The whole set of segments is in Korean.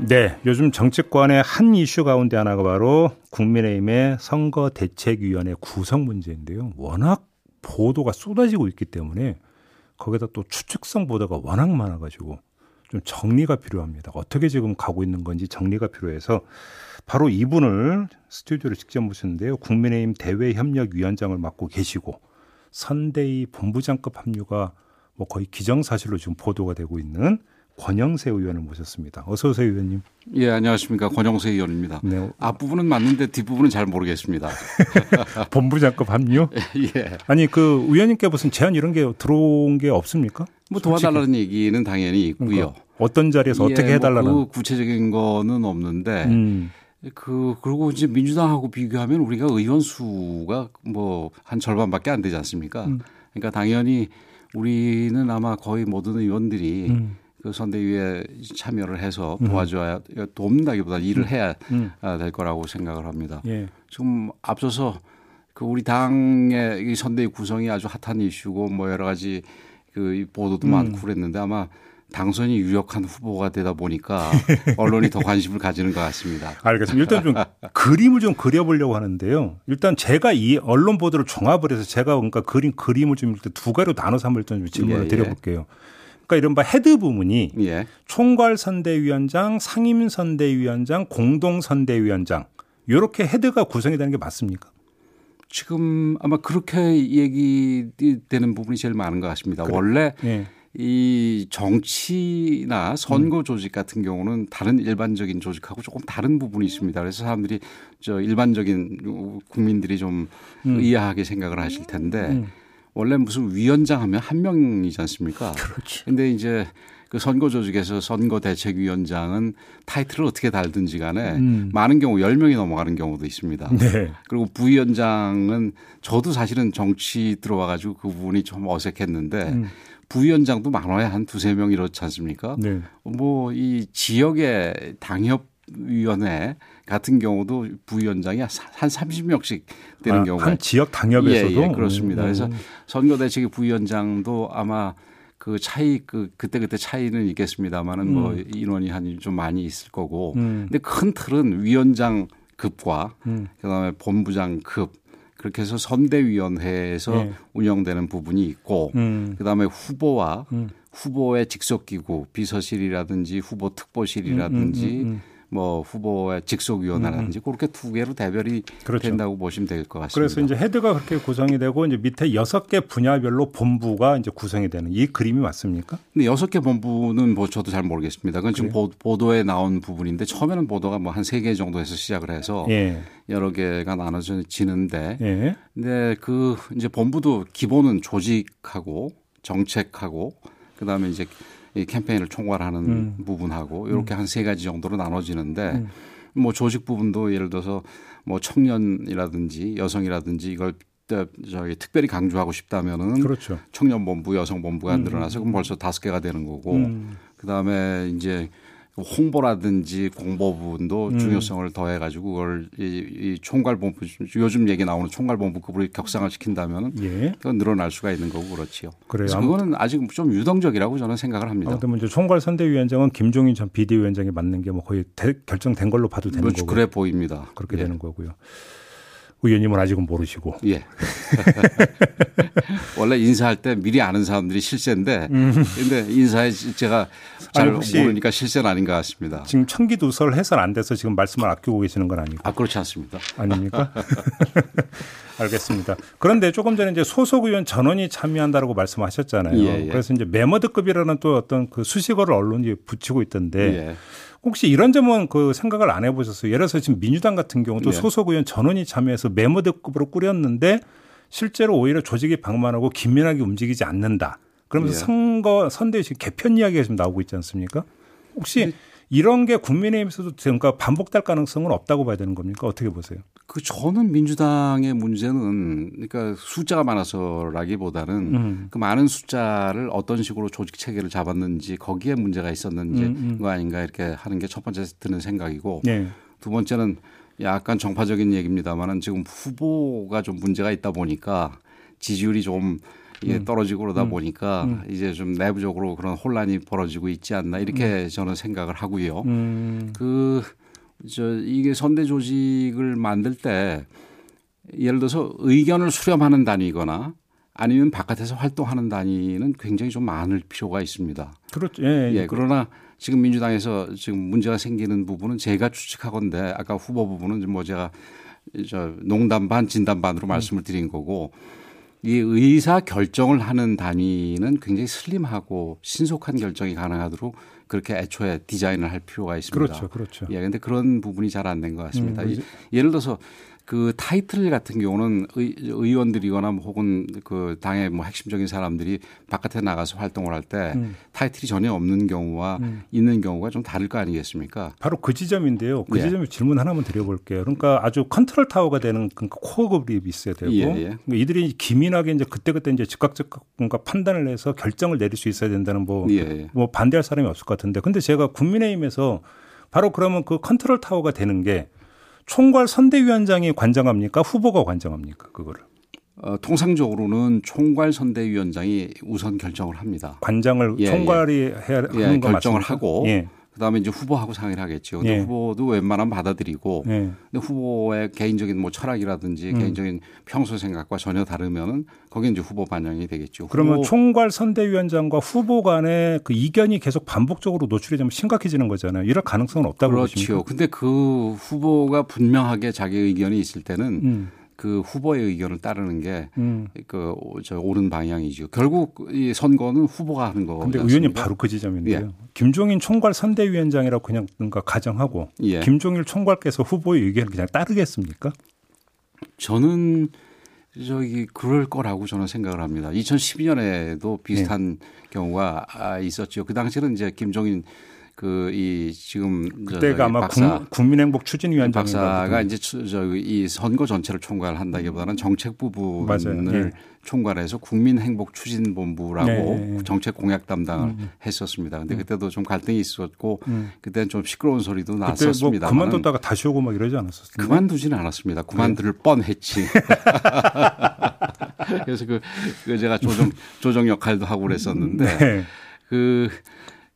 네, 요즘 정치권의 한 이슈 가운데 하나가 바로 국민의힘의 선거대책위원회 구성 문제인데요. 워낙 보도가 쏟아지고 있기 때문에 거기다 또 추측성 보도가 워낙 많아가지고 좀 정리가 필요합니다. 어떻게 지금 가고 있는 건지 정리가 필요해서 바로 이분을 스튜디오로 직접 모셨는데요. 국민의힘 대외협력위원장을 맡고 계시고 선대위 본부장급 합류가 뭐 거의 기정사실로 지금 보도가 되고 있는 권영세 의원을 모셨습니다. 어서 오세요, 의원님. 예, 안녕하십니까. 권영세 의원입니다. 네. 앞부분은 맞는데 뒷부분은 잘 모르겠습니다. 본부장급 합류? 예. 아니, 그 의원님께 무슨 제안 이런 게 들어온 게 없습니까? 뭐 도와달라는 얘기는 당연히 있고요. 그러니까 어떤 자리에서 예, 어떻게 해달라는? 뭐 그 구체적인 거는 없는데 음. 그 그리고 이제 민주당하고 비교하면 우리가 의원 수가 뭐 한 절반밖에 안 되지 않습니까? 음. 그러니까 당연히 우리는 아마 거의 모든 의원들이 음. 그 선대위에 참여를 해서 음. 도와줘야 돕는다기보다 일을 음. 해야 음. 될 거라고 생각을 합니다. 예. 지금 앞서서 그 우리 당의 이 선대위 구성이 아주 핫한 이슈고 뭐 여러 가지 그 보도도 음. 많고 그랬는데 아마 당선이 유력한 후보가 되다 보니까 언론이 더 관심을 가지는 것 같습니다. 알겠습니다. 일단 좀 그림을 좀 그려보려고 하는데요. 일단 제가 이 언론 보도를 종합을 해서 제가 그러니까 그림 그림을 좀 두 가지로 나눠서 한번 일단 질문을 예, 예. 드려볼게요. 그러니까 이른바 head 부문이 예. 총괄 선대위원장, 상임 선대위원장, 공동 선대위원장 이렇게 head가 구성이 되는 게 맞습니까? 지금 아마 그렇게 얘기되는 부분이 제일 많은 것 같습니다. 그래. 원래 예. 이 정치나 선거 음. 조직 같은 경우는 다른 일반적인 조직하고 조금 다른 부분이 있습니다. 그래서 사람들이 저 일반적인 국민들이 좀 음. 의아하게 생각을 하실 텐데 음. 원래 무슨 위원장 하면 한 명이지 않습니까? 그렇죠. 근데 이제 그 선거 조직에서 선거 대책위원장은 타이틀을 어떻게 달든지 간에 음. 많은 경우 10명이 넘어가는 경우도 있습니다. 네. 그리고 부위원장은 저도 사실은 정치 들어와 가지고 그 부분이 좀 어색했는데 음. 부위원장도 많아야 한 두세 명 이렇지 않습니까? 네. 뭐이 지역의 당협 위원회 같은 경우도 부위원장이 한 30명씩 되는 아, 경우가 한 지역 당협에서도 예, 예, 그렇습니다. 음. 그래서 선거대책위 부위원장도 아마 그 차이 그 그때 그때 차이는 있겠습니다만은 뭐 음. 뭐 인원이 한 좀 많이 있을 거고 음. 근데 큰 틀은 위원장 급과 음. 그다음에 본부장 급 그렇게 해서 선대위원회에서 네. 운영되는 부분이 있고 음. 그다음에 후보와 음. 후보의 직속기구 비서실이라든지 후보 특보실이라든지. 뭐 후보의 직속 위원회라든지 그렇게 두 개로 대별이 그렇죠. 된다고 보시면 될 것 같습니다. 그래서 이제 헤드가 그렇게 구성이 되고 이제 밑에 여섯 개 분야별로 본부가 이제 구성이 되는 이 그림이 맞습니까? 근데 여섯 개 본부는 뭐 저도 잘 모르겠습니다. 그건 지금 그래요? 보도에 나온 부분인데 처음에는 보도가 뭐 한 세 개 정도에서 시작을 해서 예. 여러 개가 나눠지는데 예. 근데 그 이제 본부도 기본은 조직하고 정책하고 그다음에 이제 이 캠페인을 총괄하는 음. 부분하고 이렇게 음. 한세 가지 정도로 나눠지는데 음. 뭐 조직 부분도 예를 들어서 뭐 청년이라든지 여성이라든지 이걸 저기 특별히 강조하고 싶다면은 그렇죠. 청년본부, 여성본부가 음. 늘어나서 그럼 벌써 다섯 개가 되는 거고 음. 그다음에 이제 홍보라든지 공보 부분도 음. 중요성을 더해가지고 그걸 이, 이 총괄본부 요즘 얘기 나오는 총괄본부급으로 격상을 시킨다면 예. 그건 늘어날 수가 있는 거고 그렇지요. 그래요. 그거는 아직 좀 유동적이라고 저는 생각을 합니다. 아무튼 이제 총괄 선대위원장은 김종인 전 비대위원장이 맡는 게 뭐 거의 대, 결정된 걸로 봐도 되는 거고 그래 보입니다. 그렇게 예. 되는 거고요. 의원님은 아직은 모르시고. 예. 원래 인사할 때 미리 아는 사람들이 실세인데, 음. 근데 인사에 제가 잘 모르니까 실세는 아닌 것 같습니다. 지금 청기두설 해설 안 돼서 지금 말씀을 아끼고 계시는 건 아니고. 아, 그렇지 않습니다. 아닙니까? 알겠습니다. 그런데 조금 전에 이제 소속 의원 전원이 참여한다라고 말씀하셨잖아요. 예, 예. 그래서 이제 메머드급이라는 또 어떤 그 수식어를 언론이 붙이고 있던데. 예. 혹시 이런 점은 그 생각을 안 해보셨어요? 예를 들어서 지금 민주당 같은 경우도 네. 소속 의원 전원이 참여해서 메모드급으로 꾸렸는데 실제로 오히려 조직이 방만하고 긴밀하게 움직이지 않는다. 그러면서 네. 선거 선대위 개편 이야기가 지금 나오고 있지 않습니까? 혹시 네. 이런 게 국민의힘에서도 그러니까 반복될 가능성은 없다고 봐야 되는 겁니까? 어떻게 보세요? 그 저는 민주당의 문제는 그러니까 숫자가 많아서라기보다는 음. 그 많은 숫자를 어떤 식으로 조직 체계를 잡았는지 거기에 문제가 있었는지 음, 음. 거 아닌가 이렇게 하는 게 첫 번째 드는 생각이고 네. 두 번째는 약간 정파적인 얘기입니다만은 지금 후보가 좀 문제가 있다 보니까 지지율이 좀 이게 음. 떨어지고 그러다 음. 보니까 음. 이제 좀 내부적으로 그런 혼란이 벌어지고 있지 않나 이렇게 음. 저는 생각을 하고요. 음. 그, 저, 이게 선대 조직을 만들 때 예를 들어서 의견을 수렴하는 단위거나 아니면 바깥에서 활동하는 단위는 굉장히 좀 많을 필요가 있습니다. 그렇죠. 예, 예. 예 그러나 지금 민주당에서 지금 문제가 생기는 부분은 제가 추측하건데 아까 후보 부분은 뭐 제가 저 농담 반 진담 반으로 음. 말씀을 드린 거고 이 의사 결정을 하는 단위는 굉장히 슬림하고 신속한 결정이 가능하도록 그렇게 애초에 디자인을 할 필요가 있습니다. 그렇죠, 그렇죠. 예, 근데 그런 부분이 잘 안 된 것 같습니다. 음, 예를 들어서 그 타이틀 같은 경우는 의, 의원들이거나 뭐 혹은 그 당의 뭐 핵심적인 사람들이 바깥에 나가서 활동을 할때 음. 타이틀이 전혀 없는 경우와 음. 있는 경우가 좀 다를 거 아니겠습니까? 바로 그 지점인데요. 그 예. 지점에 질문 하나만 드려볼게요. 그러니까 아주 control tower가 되는 그 core group이 있어야 되고 예, 예. 그러니까 이들이 기민하게 이제 그때그때 이제 즉각 즉각 뭔가 판단을 해서 결정을 내릴 수 있어야 된다는 뭐, 예, 예. 뭐 반대할 사람이 없을 것 같은데 근데 제가 국민의힘에서 바로 그러면 그 control tower가 되는 게 총괄 선대위원장이 관장합니까? 후보가 관장합니까? 그거를. 어, 통상적으로는 총괄 선대위원장이 우선 결정을 합니다. 관장을 예, 총괄이 예. 해야 하는 예, 결정을 맞습니까? 하고 예. 그다음에 이제 후보하고 상의를 하겠죠. 근데 예. 후보도 웬만하면 받아들이고 예. 근데 후보의 개인적인 뭐 철학이라든지 음. 개인적인 평소 생각과 전혀 다르면은 거기 이제 후보 반영이 되겠죠. 그러면 총괄 선대위원장과 후보 간의 그 이견이 계속 반복적으로 노출이 되면 심각해지는 거잖아요. 이럴 가능성은 없다고 그렇죠. 보십니까? 근데 그 후보가 분명하게 자기 의견이 있을 때는 음. 그 후보의 의견을 따르는 게그 음. 그, 옳은 방향이죠. 결국 이 선거는 후보가 하는 거. 근데 의원님 바로 그 지점인데요. 예. 김종인 총괄 선대위원장이라고 그냥 뭔가 가정하고 예. 김종일 총괄께서 후보의 의견을 그냥 따르겠습니까? 저는 저기 그럴 거라고 저는 생각을 합니다. 2012년에도 비슷한 예. 경우가 아, 있었죠. 그 당시는 이제 김종인 그 이 지금 그때가 아마 박사, 국민행복 추진위원장 박사가 이제 저이 선거 전체를 총괄한다기보다는 정책 부분을 예. 총괄해서 국민행복 추진본부라고 네. 정책 공약 담당을 음. 했었습니다. 근데 음. 그때도 좀 갈등이 있었고 음. 그때는 좀 시끄러운 소리도 났었습니다. 뭐 그만뒀다가 다시 오고 막 이러지 않았었어요? 그만두지는 않았습니다. 그만둘 네. 뻔했지. 그래서 그, 그 제가 조정 조정 역할도 하고 그랬었는데 네. 그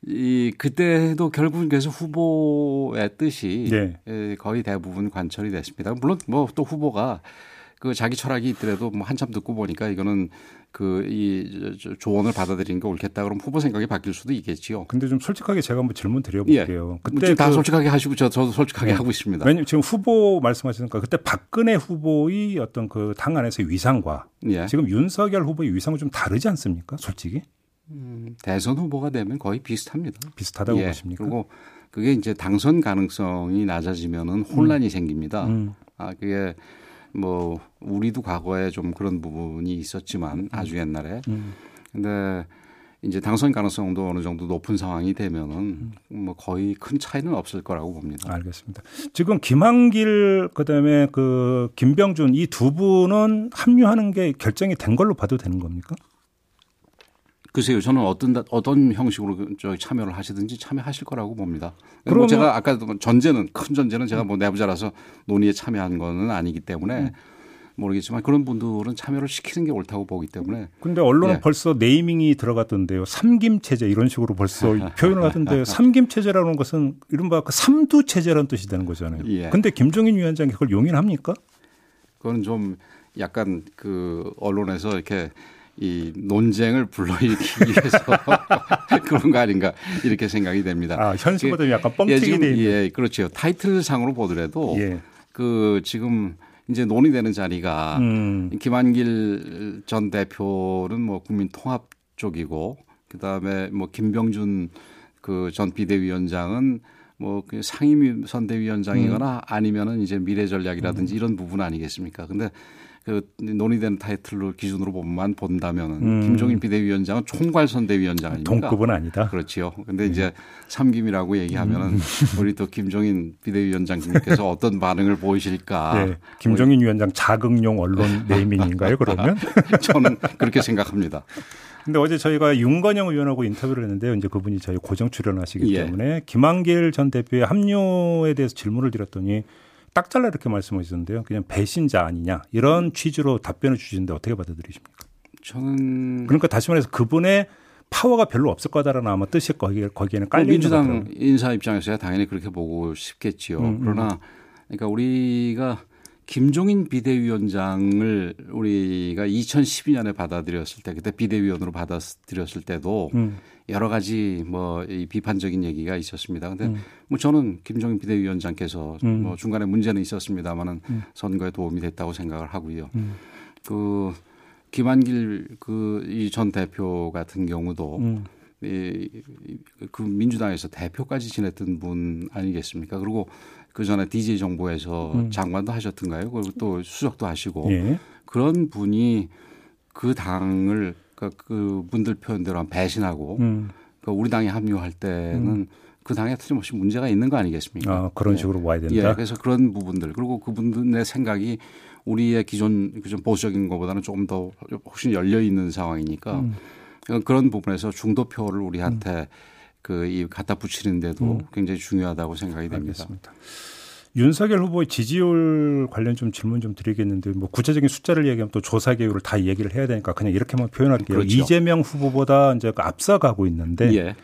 이 그때도 결국은 그래서 후보의 뜻이 네. 거의 대부분 관철이 됐습니다. 물론 뭐 또 후보가 그 자기 철학이 있더라도 뭐 한참 듣고 보니까 이거는 그 이 조언을 받아들이는 게 옳겠다 그럼 후보 생각이 바뀔 수도 있겠지요. 근데 좀 솔직하게 제가 한번 질문 드려볼게요. 예. 그때 다 그, 솔직하게 하시고 저, 저도 솔직하게 네. 하고 있습니다. 왜냐면 지금 후보 말씀하시니까 그때 박근혜 후보의 어떤 그 당 안에서의 위상과 예. 지금 윤석열 후보의 위상은 좀 다르지 않습니까? 솔직히? 음, 대선 후보가 되면 거의 비슷합니다. 비슷하다고 예. 보십니까? 그리고 그게 이제 당선 가능성이 낮아지면은 혼란이 음. 생깁니다. 음. 아 그게 뭐 우리도 과거에 좀 그런 부분이 있었지만 음. 아주 옛날에. 음. 근데 이제 당선 가능성도 어느 정도 높은 상황이 되면은 음. 뭐 거의 큰 차이는 없을 거라고 봅니다. 알겠습니다. 지금 김한길 그다음에 그 김병준 이 두 분은 합류하는 게 결정이 된 걸로 봐도 되는 겁니까? 글쎄요, 저는 어떤 어떤 형식으로 그저 참여를 하시든지 참여하실 거라고 봅니다. 뭐 제가 아까 전제는 큰 전제는 제가 뭐 내부자라서 논의에 참여한 거는 아니기 때문에 음. 모르겠지만 그런 분들은 참여를 시키는 게 옳다고 보기 때문에. 근데 언론은 예. 벌써 네이밍이 들어갔던데요. 삼김 체제 이런 식으로 벌써 표현을 하던데요. 삼김 체제라는 것은 이른바 그 삼두 체제라는 뜻이 되는 거잖아요. 예. 근데 김종인 위원장이 그걸 용인합니까? 그건 좀 약간 그 언론에서 이렇게 이 논쟁을 불러일으키기 위해서 그런 거 아닌가 이렇게 생각이 됩니다. 아, 현실보다 약간 뻥튀기 돼 있는. 예, 그렇죠. 타이틀 상으로 보더라도 예. 그 지금 이제 논의되는 자리가 음. 김한길 전 대표는 뭐 국민 통합 쪽이고 그다음에 뭐 김병준 그 전 비대위원장은 뭐그 상임 선대위원장이거나 음. 아니면은 이제 미래 전략이라든지 음. 이런 부분 아니겠습니까? 근데 그 논의되는 타이틀로 기준으로 보면 본다면은 음. 김종인 비대위원장은 총괄선대위원장 아닙니까? 동급은 아니다. 그렇지요. 근데 이제 삼김이라고 얘기하면은 음. 우리 또 김종인 비대위원장님께서 어떤 반응을 보이실까? 네. 김종인 뭐 위원장 자극용 언론 네이밍인가요? 그러면 저는 그렇게 생각합니다. 근데 어제 저희가 윤건영 의원하고 인터뷰를 했는데요. 이제 그분이 저희 고정 출연하시기 예. 때문에 김한길 전 대표의 합류에 대해서 질문을 드렸더니 딱 잘라 이렇게 말씀하셨는데요. 그냥 배신자 아니냐 이런 취지로 답변을 주시는데 어떻게 받아들이십니까? 저는 그러니까 다시 말해서 그분의 파워가 별로 없을 거다라는 아마 뜻이 거기에 거기에는 깔려 있는 민주당 인사 입장에서야 당연히 그렇게 보고 싶겠지요. 음, 음. 그러나 그러니까 우리가 김종인 비대위원장을 우리가 2012년에 받아들였을 때 그때 비대위원으로 받아들였을 때도 음. 여러 가지 뭐 이 비판적인 얘기가 있었습니다. 근데 음. 뭐 저는 김종인 비대위원장께서 음. 뭐 중간에 문제는 있었습니다만은 음. 선거에 도움이 됐다고 생각을 하고요. 음. 그 김한길 그 이 전 대표 같은 경우도 음. 이그 민주당에서 대표까지 지냈던 분 아니겠습니까? 그리고 그 전에 DJ 정부에서 음. 장관도 하셨던가요? 그리고 또 수석도 하시고 예. 그런 분이 그 당을 그러니까 그 분들 표현대로 한 배신하고 음. 그러니까 우리 당에 합류할 때는 음. 그 당에 틀림없이 문제가 있는 거 아니겠습니까? 아, 그런 네. 식으로 네. 와야 된다. 예, 그래서 그런 부분들 그리고 그분들의 생각이 우리의 기존 기존 보수적인 것보다는 조금 더 훨씬 열려 있는 상황이니까 음. 그런 부분에서 중도표를 우리한테 음. 그 이 갖다 붙이는데도 음. 굉장히 중요하다고 생각이 됩니다. 알겠습니다. 윤석열 후보의 지지율 관련 좀 질문 좀 드리겠는데 뭐 구체적인 숫자를 얘기하면 또 조사 계율을 다 얘기를 해야 되니까 그냥 이렇게만 표현할게요. 그렇죠. 이재명 후보보다 이제 그 앞서가고 있는데 예.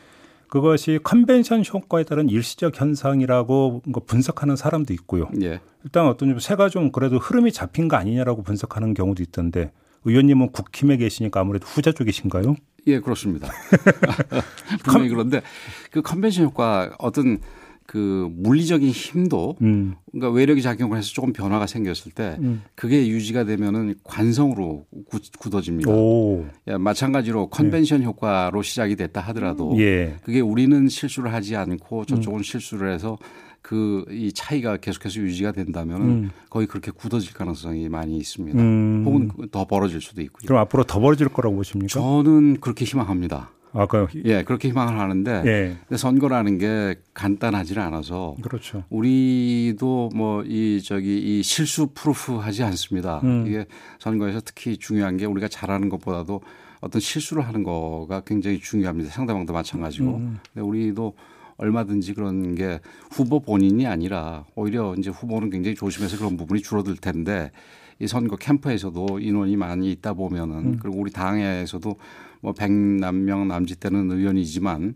그것이 컨벤션 효과에 따른 일시적 현상이라고 분석하는 사람도 있고요. 예. 일단 어떤 세가 좀 그래도 흐름이 잡힌 거 아니냐라고 분석하는 경우도 있던데 의원님은 국힘에 계시니까 아무래도 후자 쪽이신가요? 예, 그렇습니다. 분명히 그런데 그 컨벤션 효과 어떤 그 물리적인 힘도 음. 그러니까 외력이 작용을 해서 조금 변화가 생겼을 때 음. 그게 유지가 되면은 관성으로 굳어집니다. 예, 마찬가지로 컨벤션 예. 효과로 시작이 됐다 하더라도 예. 그게 우리는 실수를 하지 않고 저쪽은 음. 실수를 해서 그 이 차이가 계속해서 유지가 된다면 음. 거의 그렇게 굳어질 가능성이 많이 있습니다. 음. 혹은 더 벌어질 수도 있고요. 그럼 앞으로 더 벌어질 거라고 보십니까? 저는 그렇게 희망합니다. 아, 그 예, 그렇게 희망을 하는데 예. 근데 선거라는 게 간단하지 않아서 그렇죠. 우리도 뭐 이 저기 이 실수 프루프하지 않습니다. 음. 이게 선거에서 특히 중요한 게 우리가 잘하는 것보다도 어떤 실수를 하는 거가 굉장히 중요합니다. 상대방도 마찬가지고. 음. 근데 우리도 얼마든지 그런 게 후보 본인이 아니라 오히려 이제 후보는 굉장히 조심해서 그런 부분이 줄어들 텐데 이 선거 캠프에서도 인원이 많이 있다 보면은 음. 그리고 우리 당에서도 뭐 백남 명 남짓되는 의원이지만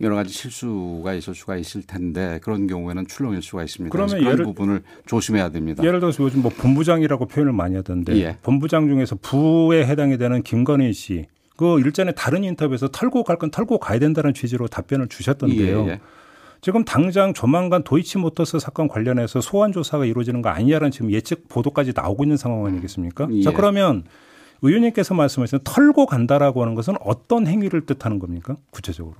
여러 가지 실수가 있을 수가 있을 텐데 그런 경우에는 출렁일 수가 있습니다. 그러면 그런 예를, 부분을 조심해야 됩니다. 예를 들어서 요즘 뭐 본부장이라고 표현을 많이 하던데 예. 본부장 중에서 부에 해당이 되는 김건희 씨. 그 일전에 다른 인터뷰에서 털고 갈 건 털고 가야 된다는 취지로 답변을 주셨던데요. 예, 예. 지금 당장 조만간 도이치모터스 사건 관련해서 소환 조사가 이루어지는 거 아니냐라는 지금 예측 보도까지 나오고 있는 상황 아니겠습니까? 예. 자 그러면 의원님께서 말씀하신 털고 간다라고 하는 것은 어떤 행위를 뜻하는 겁니까? 구체적으로.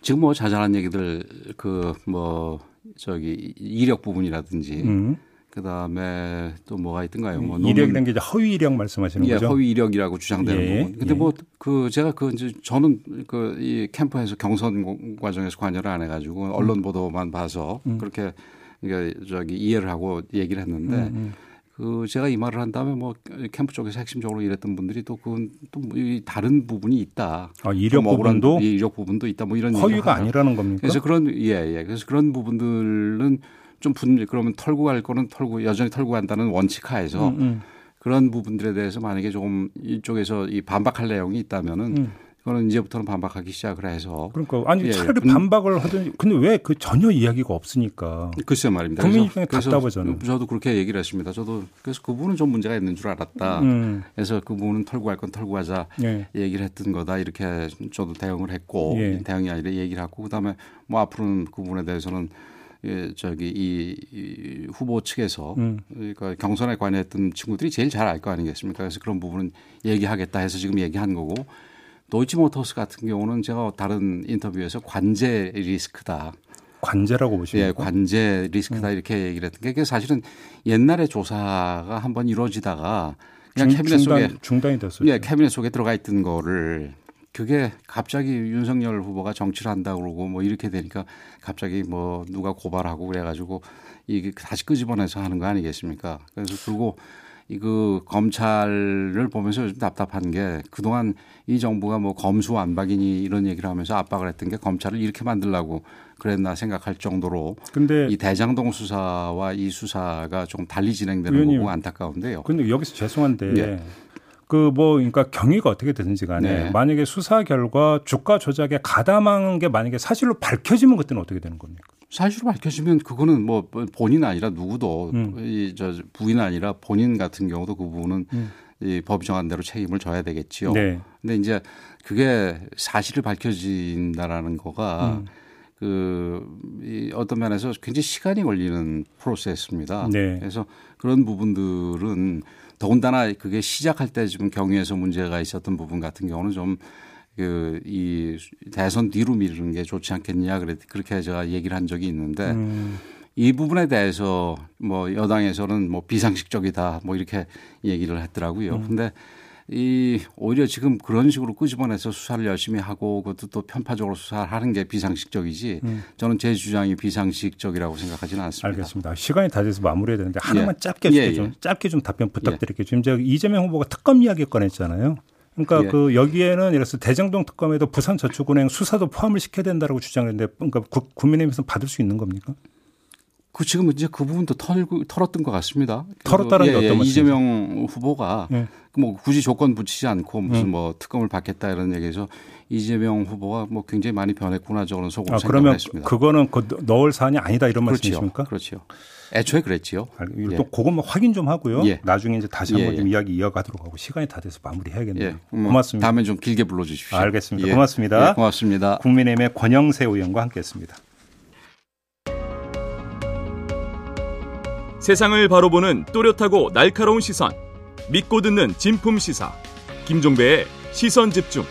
지금 뭐 자잘한 얘기들 그 뭐 저기 이력 부분이라든지 음. 그다음에 또 뭐가 있던가요? 뭐 이력이라는 게 허위 이력 말씀하시는 예, 거죠? 허위 이력이라고 주장되는 예, 부분. 근데 예. 뭐그 제가 그 이제 저는 그 이 캠프에서 경선 과정에서 관여를 안 해가지고 언론 보도만 봐서 음. 그렇게 그러니까 저기 이해를 하고 얘기를 했는데 음, 음. 그 제가 이 말을 한 다음에 뭐 캠프 쪽에서 핵심적으로 일했던 분들이 또 그건 또뭐 다른 부분이 있다. 아, 이력 뭐 부분도 이력 부분도 있다. 뭐 이런 허위가 아니라는 겁니까? 그래서 그런 예 예. 그래서 그런 부분들은 좀 분, 그러면 털고 갈 거는 털고 여전히 털고 간다는 원칙 하에서 음, 음. 그런 부분들에 대해서 만약에 조금 이쪽에서 이 반박할 내용이 있다면은 음. 그거는 이제부터는 반박하기 시작을 해서 그러니까 아니 예, 예. 차라리 예. 반박을 하든지 근데 왜 그 전혀 이야기가 없으니까 글쎄 말입니다. 국민 입장에 답답하잖아요. 저도 그렇게 얘기를 했습니다. 저도 그래서 그분은 좀 문제가 있는 줄 알았다. 음. 그래서 그분은 털고 갈건 털고 가자 예. 얘기를 했던 거다 이렇게 저도 대응을 했고 예. 대응이 아니라 얘기를 하고 그다음에 뭐 앞으로는 그분에 대해서는 예, 저기 이, 이 후보 측에서 음. 그러니까 경선에 관여했던 친구들이 제일 잘 알 거 아니겠습니까? 그래서 그런 부분은 얘기하겠다 해서 지금 얘기한 거고 도이치모터스 같은 경우는 제가 다른 인터뷰에서 관제 리스크다. 관제라고 보시면 예, 관제 리스크다 음. 이렇게 얘기를 했던 게 사실은 옛날에 조사가 한번 이루어지다가 그냥 중, 캐비넷 중단, 속에 중단이 됐어요. 예, 캐비넷 속에 들어가 있던 거를 그게 갑자기 윤석열 후보가 정치를 한다 그러고 뭐 이렇게 되니까 갑자기 뭐 누가 고발하고 그래가지고 이게 다시 끄집어내서 하는 거 아니겠습니까? 그래서 그리고 이그 검찰을 보면서 좀 답답한 게 그동안 이 정부가 뭐 검수 안박이니 이런 얘기를 하면서 압박을 했던 게 검찰을 이렇게 만들라고 그랬나 생각할 정도로 근데 이 대장동 수사와 이 수사가 좀 달리 진행되는 거고 안타까운데요. 근데 여기서 죄송한데 예. 그 뭐 그러니까 경위가 어떻게 되든지 간에 네. 만약에 수사 결과 주가 조작에 가담한 게 만약에 사실로 밝혀지면 그때는 어떻게 되는 겁니까? 사실로 밝혀지면 그거는 뭐 본인 아니라 누구도 음. 이저 부인 아니라 본인 같은 경우도 그 부분은 음. 이 법이 정한 대로 책임을 져야 되겠지요. 네. 근데 이제 그게 사실을 밝혀진다라는 거가 음. 그 이 어떤 면에서 굉장히 시간이 걸리는 프로세스입니다. 네. 그래서 그런 부분들은 더군다나 그게 시작할 때 지금 경위에서 문제가 있었던 부분 같은 경우는 좀 그 이 대선 뒤로 미루는 게 좋지 않겠냐 그래 그렇게 제가 얘기를 한 적이 있는데 음. 이 부분에 대해서 뭐 여당에서는 뭐 비상식적이다 뭐 이렇게 얘기를 했더라고요. 음. 근데 이 오히려 지금 그런 식으로 끄집어내서 수사를 열심히 하고 그것도 또 편파적으로 수사를 하는 게 비상식적이지 음. 저는 제 주장이 비상식적이라고 생각하지는 않습니다. 알겠습니다. 시간이 다 돼서 마무리해야 되는데 하나만 예. 짧게 예, 좀 예. 짧게 좀 답변 부탁드릴게요. 예. 지금 제가 이재명 후보가 특검 이야기 꺼냈잖아요. 그러니까 예. 그 여기에는 들어서 대장동 특검에도 부산저축은행 수사도 포함을 시켜야 된다라고 주장했는데 그러니까 국민의힘에서 받을 수 있는 겁니까? 그 지금 이제 그 부분도 털고 털었던 것 같습니다. 털었다는 게 예, 어떤 예, 이재명 후보가 예. 뭐 굳이 조건 붙이지 않고 무슨 음. 뭐 특검을 받겠다 이런 얘기에서 이재명 후보가 뭐 굉장히 많이 변했구나 저는 속으로 아, 생각했습니다. 그러면 그 넣을 사안이 아니다 이런 그렇죠. 말씀이십니까? 그렇죠. 애초에 그랬지요. 예. 또 그것만 확인 좀 하고요. 예. 나중에 이제 다시 한번 예, 좀 예. 이야기 이어가도록 하고 시간이 다 돼서 마무리해야겠네요. 예. 뭐 고맙습니다. 다음에 좀 길게 불러주십시오. 알겠습니다. 고맙습니다. 고맙습니다. 국민의힘의 권영세 의원과 함께했습니다. 세상을 바로 보는 또렷하고 날카로운 시선. 믿고 듣는 진품 시사. 김종배의 시선 집중.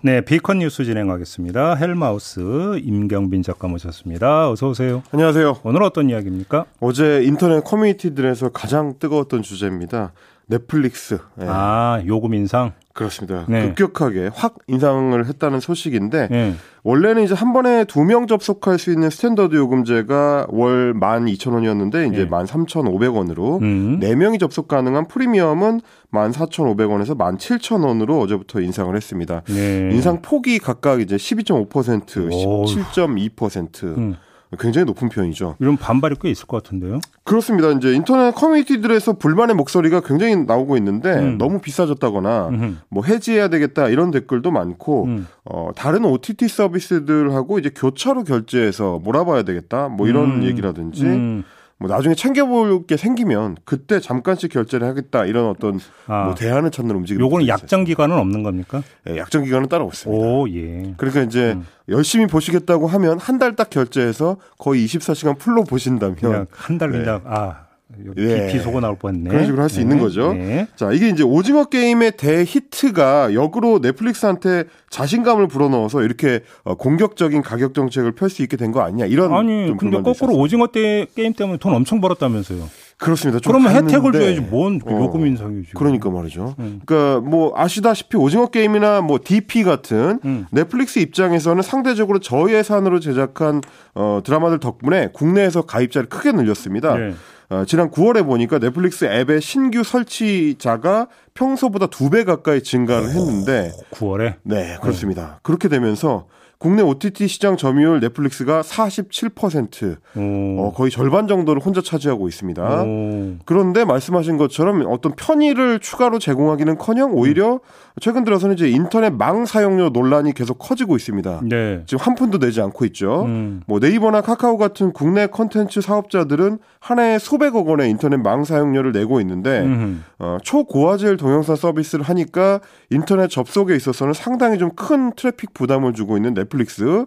네, 비컨 뉴스 진행하겠습니다. 헬마우스 임경빈 작가 모셨습니다. 어서 오세요. 안녕하세요. 오늘 어떤 이야기입니까? 어제 인터넷 커뮤니티들에서 가장 뜨거웠던 주제입니다. 넷플릭스. 네. 아, 요금 인상? 그렇습니다. 네. 급격하게 확 인상을 했다는 소식인데 네. 원래는 이제 한 번에 두 명 접속할 수 있는 스탠더드 요금제가 월 12,000원이었는데 이제 네. 13,500원으로 음. 4명이 접속 가능한 프리미엄은 14,500원에서 17,000원으로 어제부터 인상을 했습니다. 네. 인상 폭이 각각 이제 12.5%, 17.2%, 음. 굉장히 높은 편이죠. 이런 반발이 꽤 있을 것 같은데요. 그렇습니다. 이제 인터넷 커뮤니티들에서 불만의 목소리가 굉장히 나오고 있는데 음. 너무 비싸졌다거나 음흠. 뭐 해지해야 되겠다 이런 댓글도 많고 음. 어, 다른 OTT 서비스들하고 이제 교차로 결제해서 몰아봐야 되겠다 뭐 이런 음. 얘기라든지 음. 뭐 나중에 챙겨볼 게 생기면 그때 잠깐씩 결제를 하겠다 이런 어떤 아, 뭐 대안을 찾는 움직임. 요거는 약정 기간은 없는 겁니까? 네, 약정 기간은 따로 없습니다. 오, 예. 그러니까 이제 음. 열심히 보시겠다고 하면 한 달 딱 결제해서 거의 24시간 풀로 보신다면 한달 그냥 네. 아 예. 비속어 나올 뻔했네. 그런 식으로 할수 네. 있는 거죠. 네. 자, 이게 이제 오징어 게임의 대히트가 역으로 넷플릭스한테 자신감을 불어넣어서 이렇게 어, 공격적인 가격 정책을 펼 수 있게 된 거 아니냐 이런 아니, 근데 거꾸로 있었어요. 오징어 때 게임 때문에 돈 엄청 벌었다면서요. 그렇습니다. 그러면 혜택을 줘야지 뭔 어, 요금 인상이지. 그러니까 말이죠. 음. 그러니까 뭐 아시다시피 오징어 게임이나 뭐 DP 같은 음. 넷플릭스 입장에서는 상대적으로 저예산으로 제작한 어, 드라마들 덕분에 국내에서 가입자를 크게 늘렸습니다. 네. 어, 지난 9월에 보니까 넷플릭스 앱의 신규 설치자가 평소보다 두 배 가까이 증가를 했는데 9월에 네 그렇습니다. 그렇게 되면서 국내 OTT 시장 점유율 넷플릭스가 47% 어, 거의 절반 정도를 혼자 차지하고 있습니다. 오. 그런데 말씀하신 것처럼 어떤 편의를 추가로 제공하기는커녕 오히려 최근 들어서는 이제 인터넷 망 사용료 논란이 계속 커지고 있습니다. 네. 지금 한 푼도 내지 않고 있죠. 음. 뭐 네이버나 카카오 같은 국내 컨텐츠 사업자들은 한 해에 수백억 원의 인터넷 망 사용료를 내고 있는데 어, 초고화질 동영상 서비스를 하니까 인터넷 접속에 있어서는 상당히 좀 큰 트래픽 부담을 주고 있는 넷플릭스 예,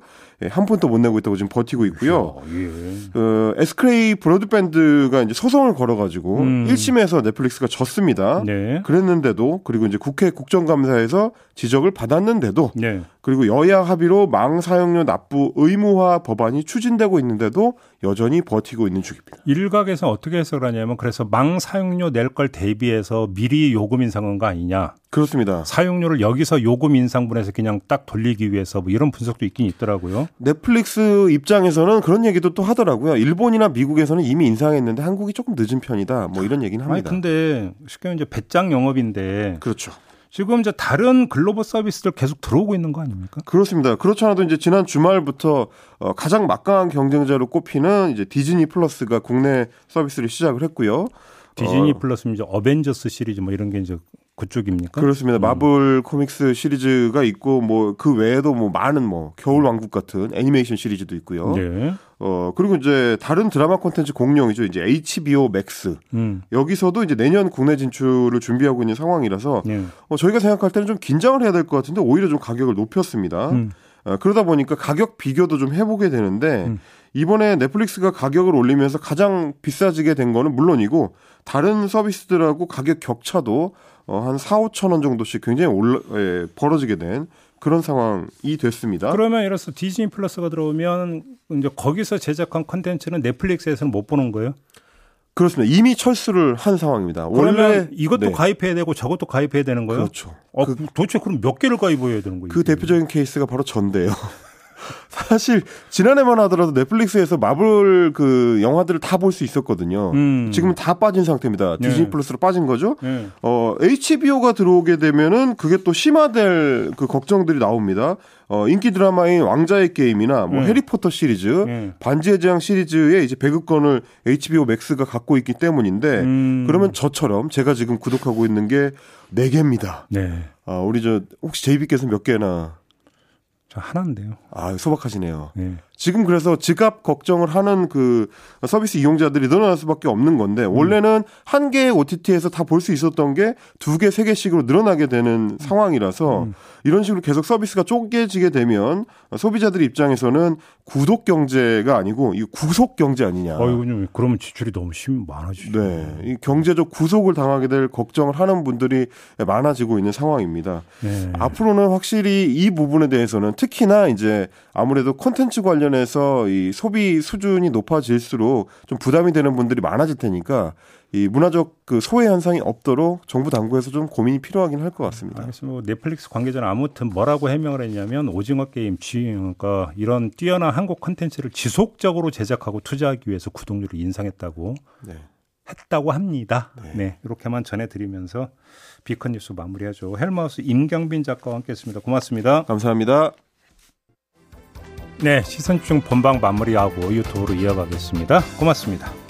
한 푼도 못 내고 있다고 지금 버티고 있고요. 아, 예. 어, SK 브로드밴드가 이제 소송을 걸어가지고 음. 1심에서 넷플릭스가 졌습니다. 네. 그랬는데도 그리고 이제 국회 국정감사에서 지적을 받았는데도 네. 그리고 여야 합의로 망 사용료 납부 의무화 법안이 추진되고 있는데도 여전히 버티고 있는 중입니다. 일각에서 어떻게 해석을 하냐면 그래서 망 사용료 낼 걸 대비해서 미리 요금 인상한 거 아니냐. 그렇습니다. 사용료를 여기서 요금 인상분에서 그냥 딱 돌리기 위해서 뭐 이런 분석도 있긴 있더라고요. 넷플릭스 입장에서는 그런 얘기도 또 하더라고요. 일본이나 미국에서는 이미 인상했는데 한국이 조금 늦은 편이다. 뭐 이런 얘기는 합니다. 아니 근데 쉽게 이제 배짱 영업인데 그렇죠. 지금 이제 다른 글로벌 서비스들 계속 들어오고 있는 거 아닙니까? 그렇습니다. 그렇지 않아도 이제 지난 주말부터 어, 가장 막강한 경쟁자로 꼽히는 이제 디즈니 플러스가 국내 서비스를 시작을 했고요. 디즈니 어, 플러스는 이제 어벤져스 시리즈 뭐 이런 게 이제 그쪽입니까? 그렇습니다. 음. 마블 코믹스 시리즈가 있고 뭐 그 외에도 뭐 많은 뭐 겨울 왕국 같은 애니메이션 시리즈도 있고요. 네. 어 그리고 이제 다른 드라마 콘텐츠 공룡이죠. 이제 HBO 맥스 음. 여기서도 이제 내년 국내 진출을 준비하고 있는 상황이라서 네. 어, 저희가 생각할 때는 좀 긴장을 해야 될 것 같은데 오히려 좀 가격을 높였습니다. 음. 어, 그러다 보니까 가격 비교도 좀 해보게 되는데 음. 이번에 넷플릭스가 가격을 올리면서 가장 비싸지게 된 거는 물론이고 다른 서비스들하고 가격 격차도 어, 한 4, 5천 원 정도씩 굉장히 올라, 예, 벌어지게 된 그런 상황이 됐습니다. 그러면 이래서 디즈니 플러스가 들어오면 이제 거기서 제작한 컨텐츠는 넷플릭스에서는 못 보는 거예요? 그렇습니다. 이미 철수를 한 상황입니다. 원래 이것도 네. 가입해야 되고 저것도 가입해야 되는 거예요? 그렇죠. 어, 그, 도대체 그럼 몇 개를 가입해야 되는 거예요? 그 대표적인 케이스가 바로 전데요. 사실 지난해만 하더라도 넷플릭스에서 마블 그 영화들을 다 볼 수 있었거든요. 음. 지금은 다 빠진 상태입니다. 네. 디즈니 플러스로 빠진 거죠. 네. 어, HBO가 들어오게 되면은 그게 또 심화될 그 걱정들이 나옵니다. 어, 인기 드라마인 왕자의 게임이나 뭐 네. 해리포터 시리즈, 네. 반지의 제왕 시리즈의 이제 배급권을 HBO 맥스가 갖고 있기 때문인데 음. 그러면 저처럼 제가 지금 구독하고 있는 게 4개입니다. 네. 아, 우리 저 혹시 JB께서 몇 개나 저 하나인데요. 아, 소박하시네요. 네. 지금 그래서 지갑 걱정을 하는 그 서비스 이용자들이 늘어날 수밖에 없는 건데 음. 원래는 한 개의 OTT에서 다 볼 수 있었던 게 두 개, 세 개씩으로 늘어나게 되는 상황이라서 음. 이런 식으로 계속 서비스가 쪼개지게 되면 소비자들 입장에서는 구독 경제가 아니고 이 구속 경제 아니냐. 아유, 그러면 지출이 너무 심 많아지죠. 네, 이 경제적 구속을 당하게 될 걱정을 하는 분들이 많아지고 있는 상황입니다. 네. 앞으로는 확실히 이 부분에 대해서는 특히나 이제 아무래도 콘텐츠 관련 관련해서 이 소비 수준이 높아질수록 좀 부담이 되는 분들이 많아질 테니까 이 문화적 그 소외 현상이 없도록 정부 당국에서 좀 고민이 필요하긴 할 것 같습니다. 그래서 뭐 넷플릭스 관계자는 아무튼 뭐라고 해명을 했냐면 오징어 게임 그러니까 이런 뛰어난 한국 콘텐츠를 지속적으로 제작하고 투자하기 위해서 구독료를 인상했다고 네. 했다고 합니다. 네. 네. 이렇게만 전해드리면서 비컨 뉴스 마무리하죠. 헬마우스 임경빈 작가와 함께했습니다. 고맙습니다. 감사합니다. 네, 시선중 본방 마무리하고 유튜브로 이어가겠습니다. 고맙습니다.